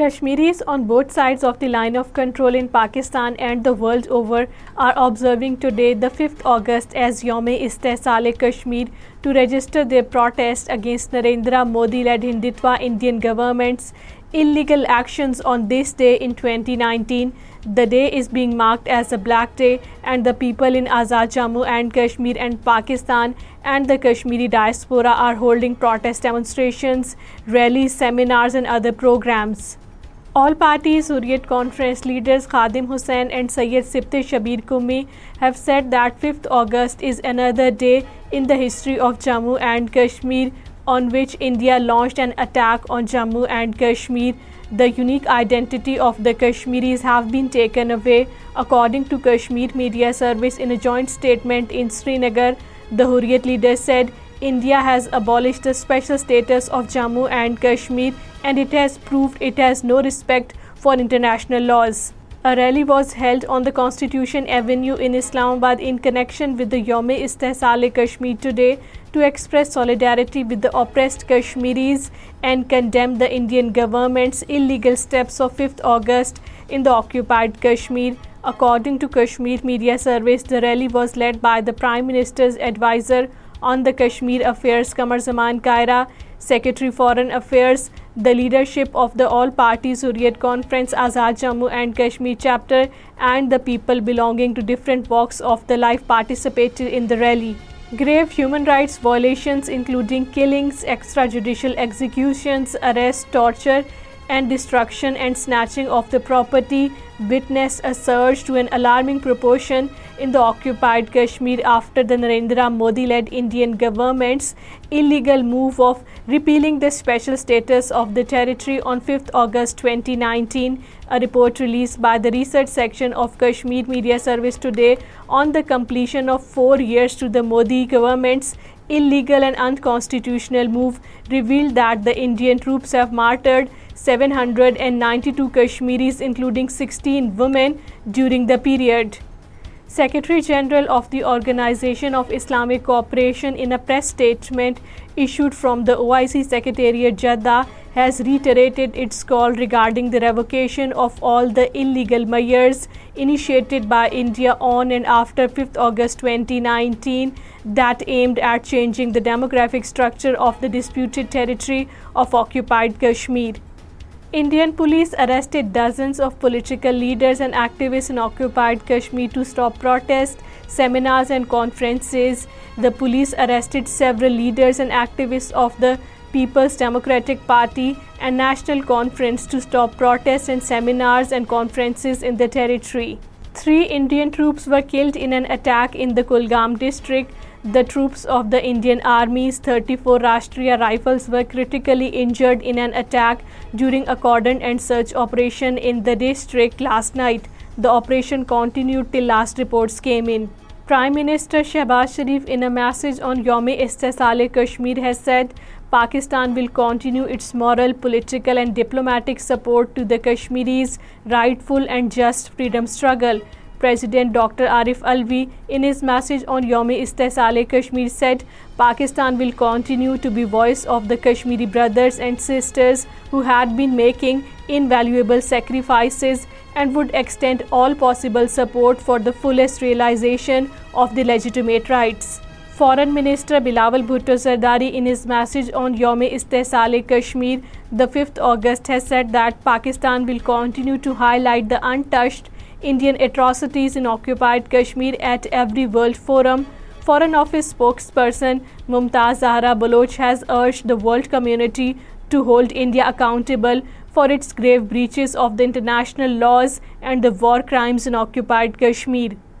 Kashmiris on both sides of the line of control in Pakistan and the world over are observing today the fifth August as Youm Istehsal Kashmir to register the protest against Narendra Modi led Hindutva Indian government's illegal actions on this day in twenty nineteen the day is being marked as a black day and the people in Azad Jammu and Kashmir and Pakistan and the Kashmiri diaspora are holding protest demonstrations rallies seminars and other programs All party Hurriyat Conference leaders Khadim Hussain and Syed Sibte Shabir Qumi have said that 5th August is another day in the history of Jammu and Kashmir on which India launched an attack on Jammu and Kashmir. The unique identity of the Kashmiris have been taken away, according to Kashmir Media Service in a joint statement in Srinagar. The Hurriyat leader said India has abolished the special status of Jammu and Kashmir, and it has proved it has no respect for international laws. A rally was held on the Constitution Avenue in Islamabad in connection with the Yawm-e-Istihsal-e-Kashmir today to express solidarity with the oppressed Kashmiris and condemn the Indian government's illegal steps of 5th August in the occupied Kashmir. According to Kashmir Media Service, the rally was led by the Prime Minister's advisor on the Kashmir affairs, Qamar Zaman Kaira, Secretary Foreign Affairs, the leadership of the All-Party Hurriyat Conference, Azad Jammu and Kashmir chapter, and the people belonging to different walks of the life participated in the rally. Grave human rights violations including killings, extrajudicial executions, arrest, torture and destruction and snatching of the property witnessed a surge to an alarming proportion in the occupied Kashmir after the Narendra Modi-led Indian government's illegal move of repealing the special status of the territory on 5th August 2019, a report released by the research section of Kashmir Media Service today on the completion of 4 years to the Modi government's illegal and unconstitutional move revealed that the Indian troops have martyred 792 Kashmiris, including 60 women during the period. Secretary General of the Organization of Islamic Cooperation, in a press statement issued from the OIC Secretariat Jeddah, has reiterated its call regarding the revocation of all the illegal measures initiated by India on and after 5th August 2019 that aimed at changing the demographic structure of the disputed territory of occupied Kashmir. Indian police arrested dozens of political leaders and activists in occupied Kashmir to stop protests, seminars and conferences. The police arrested several leaders and activists of the People's Democratic Party and National Conference to stop protests and seminars and conferences in the territory. 3 Indian troops were killed in an attack in the Kulgam district. The troops of the Indian Army's 34 Rashtriya Rifles were critically injured in an attack during a cordon and search operation in the district last night. The operation continued till last reports came in. Prime minister Shehbaz Sharif in a message on یوم استحصال Kashmir has said Pakistan will continue its moral political and diplomatic support to the Kashmiris rightful and just freedom struggle president doctor Arif Alvi in his message on یوم استحصالِ Kashmir said Pakistan will continue to be voice of the Kashmiri brothers and sisters who had been making invaluable sacrifices and would extend all possible support for the fullest realization of legitimate rights foreign minister Bilawal Bhutto Zardari in his message on Youm Istehsal Kashmir the fifth August has said that Pakistan will continue to highlight the incessant Indian atrocities in occupied Kashmir at every World Forum. Foreign Office spokesperson Mumtaz Zahra Baloch has urged the world community to hold India accountable for its grave breaches of the international laws and the war crimes in occupied Kashmir.